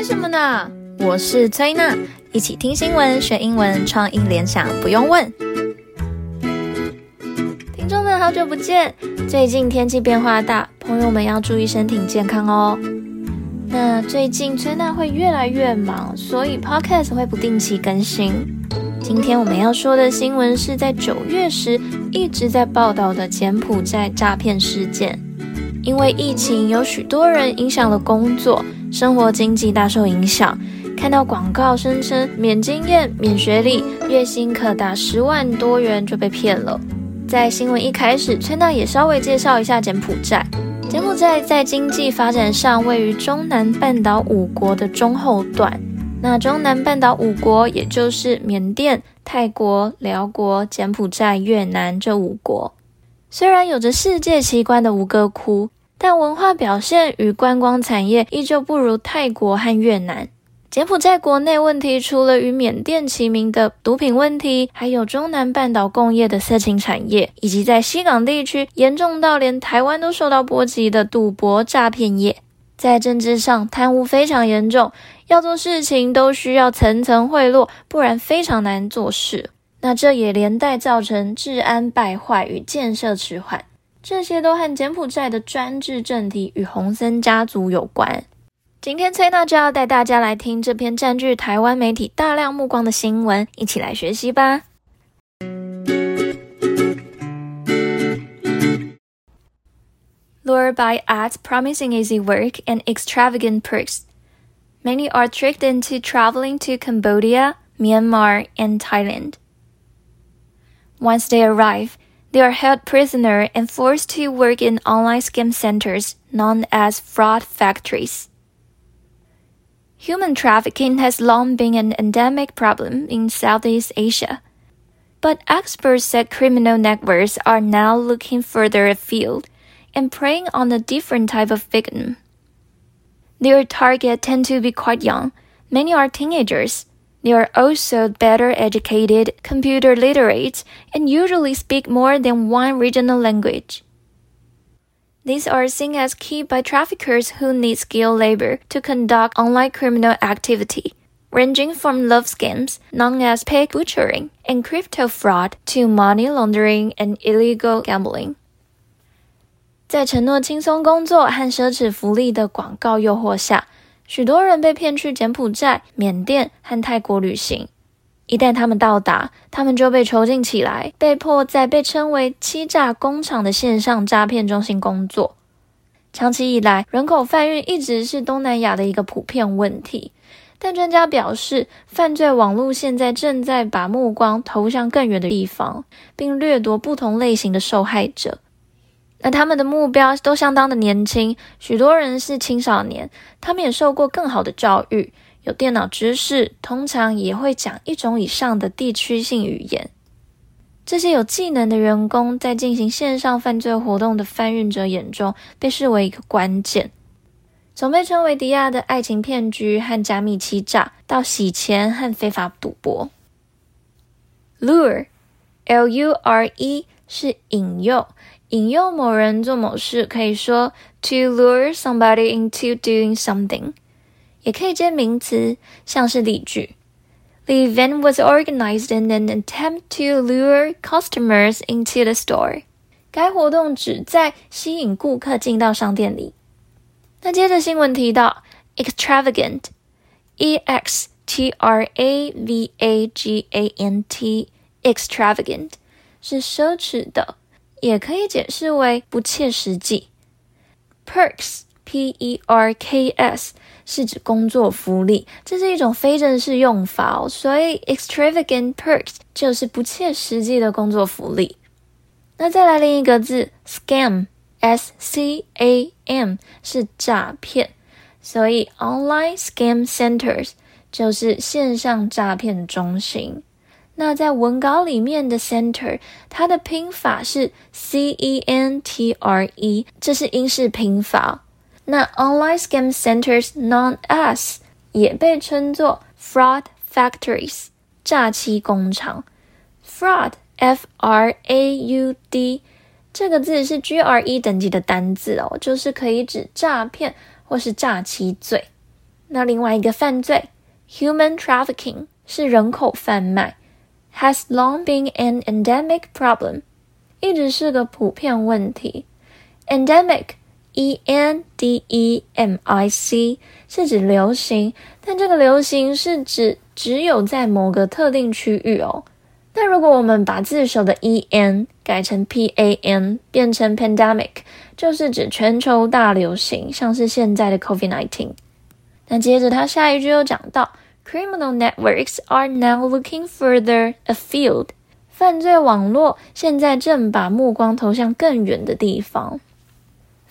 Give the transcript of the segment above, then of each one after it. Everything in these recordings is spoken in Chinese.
为什么呢？我是崔娜，一起听新闻学英文，创意联想不用问。听众们好久不见，最近天气变化大，朋友们要注意身体健康哦。那最近崔娜会越来越忙，所以 Podcast 会不定期更新。今天我们要说的新闻是在九月时一直在报道的柬埔寨诈骗事件。因为疫情，有许多人影响了工作，生活经济大受影响。看到广告声称免经验、免学历，月薪可达十万多元，就被骗了。在新闻一开始，崔娜也稍微介绍一下柬埔寨。柬埔寨在经济发展上位于中南半岛五国的中后段。那中南半岛五国，也就是缅甸、泰国、寮国、柬埔寨、越南这五国。虽然有着世界奇观的吴哥窟，但文化表现与观光产业依旧不如泰国和越南。柬埔寨国内问题除了与缅甸齐名的毒品问题，还有中南半岛共业的色情产业，以及在西港地区严重到连台湾都受到波及的赌博诈骗业。在政治上，贪污非常严重，要做事情都需要层层贿赂，不然非常难做事。那这也连带造成治安败坏与建设迟缓，这些都和柬埔寨的专制政体与洪森家族有关。今天崔娜就要带大家来听这篇占据台湾媒体大量目光的新闻，一起来学习吧。Lured by ads promising easy work and extravagant perks, many are tricked into traveling to Cambodia, Myanmar, and Thailand. Once they arrive, they are held prisoner and forced to work in online scam centers known as fraud factories. Human trafficking has long been an endemic problem in Southeast Asia, but experts said criminal networks are now looking further afield and preying on a different type of victim. Their target tend to be quite young. Many are teenagers They are also better educated, computer literate, and usually speak more than one regional language. These are seen as key by traffickers who need skilled labor to conduct online criminal activity, ranging from love scams known as pig butchering and crypto fraud to money laundering and illegal gambling. 在承诺轻松工作和奢侈福利的广告诱惑下， 许多人被骗去柬埔寨、缅甸和泰国旅行，一旦他们到达，他们就被囚禁起来，被迫在被称为“欺诈工厂”的线上诈骗中心工作。长期以来，人口贩运一直是东南亚的一个普遍问题，但专家表示，犯罪网络现在正在把目光投向更远的地方，并掠夺不同类型的受害者。那他们的目标都相当的年轻，许多人是青少年，他们也受过更好的教育，有电脑知识，通常也会讲一种以上的地区性语言。这些有技能的员工在进行线上犯罪活动的贩运者眼中被视为一个关键，从被称为迪亚的爱情骗局和加密欺诈，到洗钱和非法赌博。Lure，L-U-R-E 是引诱。引诱某人做某事，可以说 to lure somebody into doing something，也可以接名词，像是例句：The event was organized in an attempt to lure customers into the store。该活动旨在吸引顾客进到商店里。那接着新闻提到 extravagant，e x t r a v a g a n t，extravagant 是奢侈的。 也可以解释为不切实际。Perks，P-E-R-K-S 是指工作福利，这是一种非正式用法哦，所以 extravagant perks 就是不切实际的工作福利。那再来另一个字，scam，S-C-A-M 是诈骗，所以 online scam centers 就是线上诈骗中心。那在文稿里面的 center，它的拼法是 C E N T R E，这是英式拼法。那 online scam centers non-US 也被称作 fraud factories，诈欺工厂。fraud F R A U D 这个字是 G R E 等级的单字哦，就是可以指诈骗或是诈欺罪。那另外一个犯罪，human trafficking 是人口贩卖，has long been an endemic problem，一直是个普遍问题。endemic，e n d e m i c 是指流行，但这个流行是指只有在某个特定区域哦。那如果我们把字首的 e n 改成 p a n，变成 pandemic，就是指全球大流行，像是现在的 COVID-19。那接着他下一句又讲到，criminal networks are now looking further afield，犯罪网络现在正把目光投向更远的地方。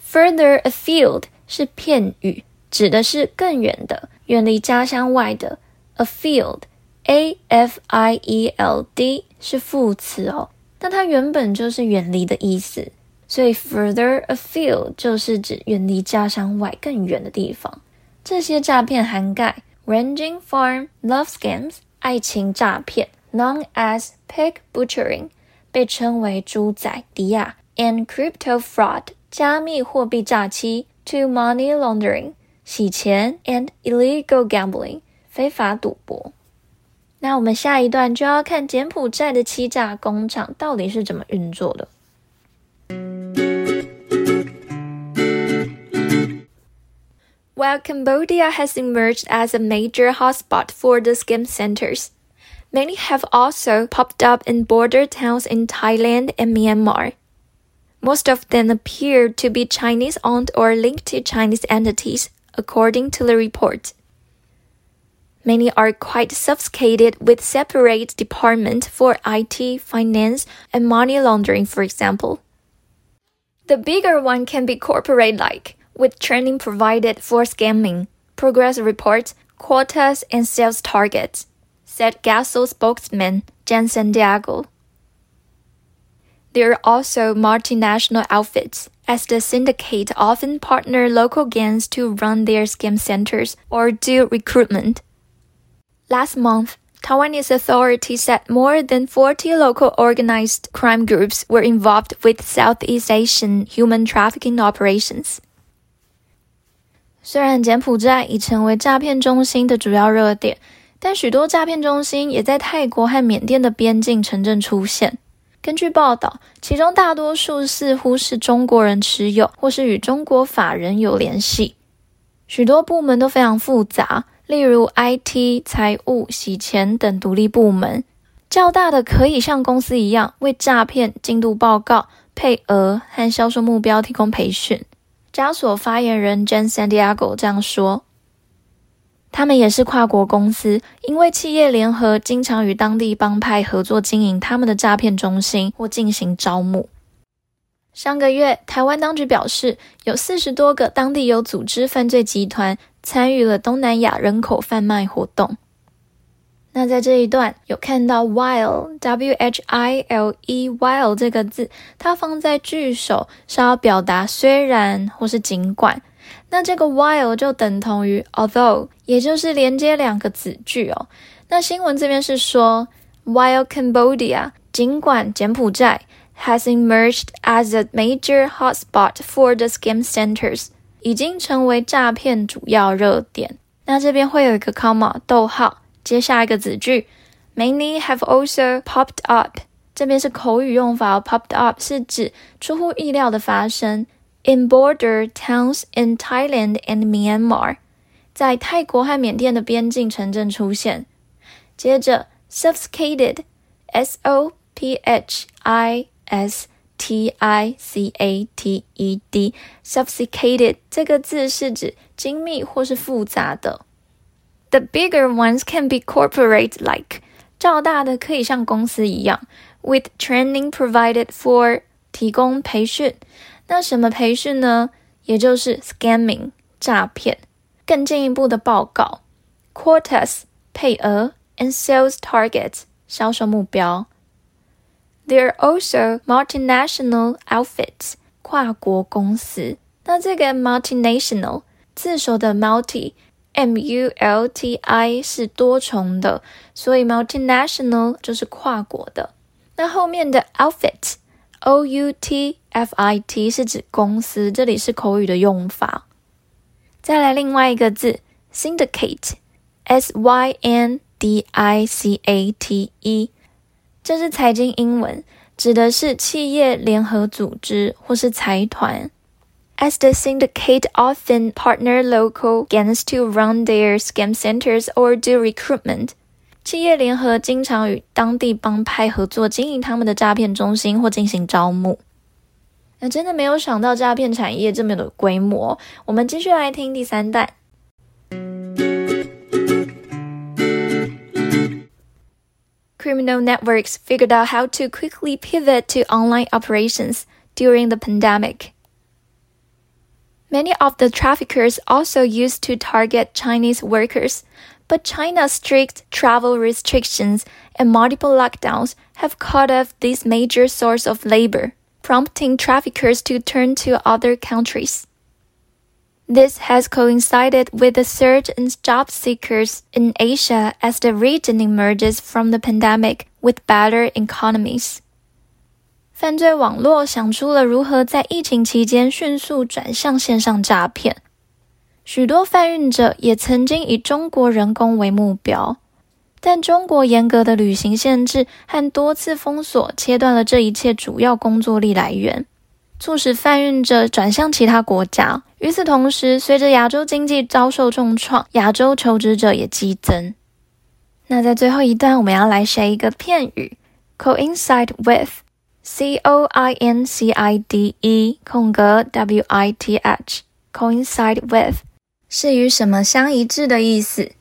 further afield 是片语，指的是更远的，远离家乡外的 afield。A F I E L D 是副词哦，但它原本就是远离的意思，所以 further afield 就是指远离家乡外更远的地方。这些诈骗涵盖 ranging from love scams 爱情诈骗，known as pig butchering 被称为猪仔迪亚，and crypto fraud 加密货币诈欺，to money laundering 洗钱，and illegal gambling 非法赌博。那我们下一段就要看柬埔寨的欺诈工厂到底是怎么运作的。 While Cambodia has emerged as a major hotspot for the scam centers, many have also popped up in border towns in Thailand and Myanmar. Most of them appear to be Chinese-owned or linked to Chinese entities, according to the report. Many are quite sophisticated with separate department for IT, finance, and money laundering, for example. The bigger one can be corporate-like, with training provided for scamming, progress reports, quotas, and sales targets, said GASO spokesman Jan Santiago. There are also multinational outfits, as the syndicate often partner local gangs to run their scam centers or do recruitment. Last month, Taiwanese authorities said more than 40 local organized crime groups were involved with Southeast Asian human trafficking operations. 虽然柬埔寨已成为诈骗中心的主要热点，但许多诈骗中心也在泰国和缅甸的边境城镇出现。根据报道，其中大多数似乎是中国人持有，或是与中国法人有联系。许多部门都非常复杂。例如 IT、财务、洗钱等独立部门，较大的可以像公司一样为诈骗进度报告、配额和销售目标提供培训。加索发言人 Jan Santiago 这样说：“他们也是跨国公司，因为企业联合经常与当地帮派合作经营他们的诈骗中心或进行招募。”上个月，台湾当局表示，有四十多个当地有组织犯罪集团参与了东南亚人口贩卖活动。那在这一段有看到 while w h i l e while 这个字，它放在句首是要表达虽然或是尽管。那这个 while 就等同于 although，也就是连接两个子句哦。那新闻这边是说 while Cambodia，尽管柬埔寨。has emerged as a major hotspot for the scam centers，已经成为诈骗主要热点。那这边会有一个 comma 逗号，接下一个子句，many have also popped up。这边是口语用法，popped up 是指出乎意料的发生。In border towns in Thailand and Myanmar，在泰国和缅甸的边境城镇出现。接着，sophisticated，s o p h i。S T I C A T E D，sophisticated 这个字是指精密或是复杂的。The bigger ones can be corporate-like，较大的可以像公司一样，with training provided for 提供培训。那什么培训呢？也就是 scamming 诈骗。更进一步的报告，quotas 配额，and sales targets 销售目标。There are also multinational outfits，跨国公司。那这个 multinational 字首的 multi，m M U L T I 是多重的，所以 multinational 就是跨国的。那后面的 outfit，o u t f i t 是指公司，这里是口语的用法。再来另外一个字 syndicate，s y n d i c a t e，这是财经英文，指的是企业联合组织或是财团。As the syndicate often partner local gangs to run their scam centers or do recruitment，企业联合经常与当地帮派合作，经营他们的诈骗中心或进行招募。那真的没有想到诈骗产业这么的规模。我们继续来听第三段。Criminal networks figured out how to quickly pivot to online operations during the pandemic. Many of the traffickers also used to target Chinese workers, but China's strict travel restrictions and multiple lockdowns have cut off this major source of labor, prompting traffickers to turn to other countries. This has coincided with the surge in job seekers in Asia as the region emerges from the pandemic with better economies. 犯罪网络想出了如何在疫情期间迅速转向线上诈骗，许多贩运者也曾经以中国人工为目标，但中国严格的旅行限制和多次封锁切断了这一切主要工作力来源，促使贩运者转向其他国家。与此同时，随着亚洲经济遭受重创，亚洲求职者也激增。那在最后一段，我们要来学一个片语：coincide with。C O I N C I D E 空格 W I T H，coincide with 是与什么相一致的意思。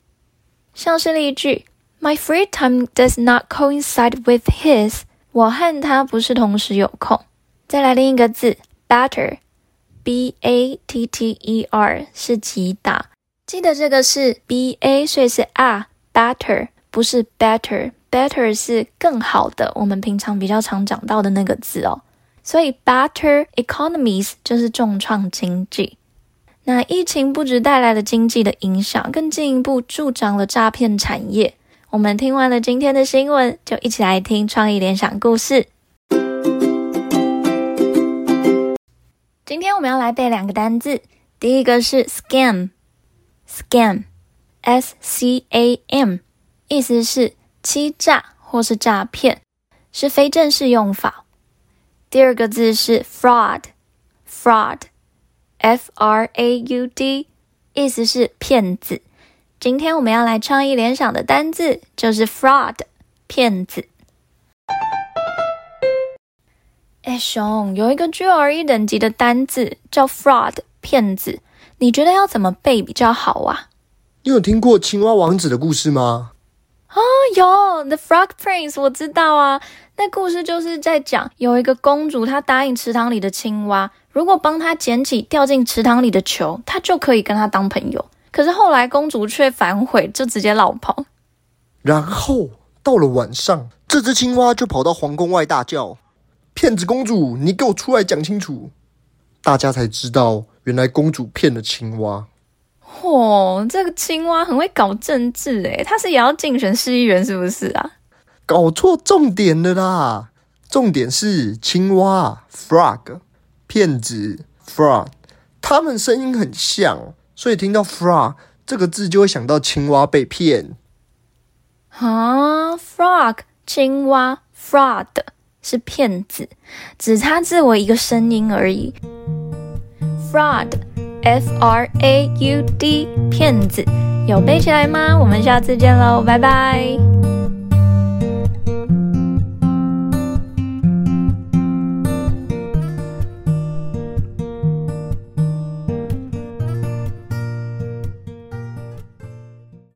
像是例句：My free time does not coincide with his。我和他不是同时有空。再来另一个字，batter，B A T T E R 是击打。记得这个是 B A，所以是 a，batter 不是 better。Better 是更好的，我们平常比较常讲到的那个字哦。所以 better economies 就是重创经济。那疫情不止带来了经济的影响，更进一步助长了诈骗产业。我们听完了今天的新闻，就一起来听创意联想故事。今天我们要来背两个单字，第一个是 scam，scam，s c a m，意思是。欺诈或是诈骗是非正式用法。第二个字是 fraud，fraud，f r a u d，意思是骗子。今天我们要来创意联想的单字就是 fraud，骗子。哎，熊，有一个 GRE 等级的单字叫 fraud，骗子，你觉得要怎么背比较好啊？你有听过青蛙王子的故事吗？哦，有 The Frog Prince，我知道啊。那故事就是在讲有一个公主，她答应池塘里的青蛙，如果帮她捡起掉进池塘里的球，她就可以跟她当朋友。可是后来公主却反悔，就直接落跑。然后到了晚上，这只青蛙就跑到皇宫外大叫：“骗子公主，你给我出来讲清楚！”大家才知道，原来公主骗了青蛙。嚯、哦，这个青蛙很会搞政治诶，他是也要竞选市议员是不是啊？搞错重点了啦！重点是青蛙 frog，骗子 fraud，他们声音很像，所以听到 frog 这个字就会想到青蛙被骗。啊，frog 青蛙 fraud 是骗子，只差字尾一个声音而已，fraud。F R A U D，骗子，有背起来吗？我们下次见喽，拜拜。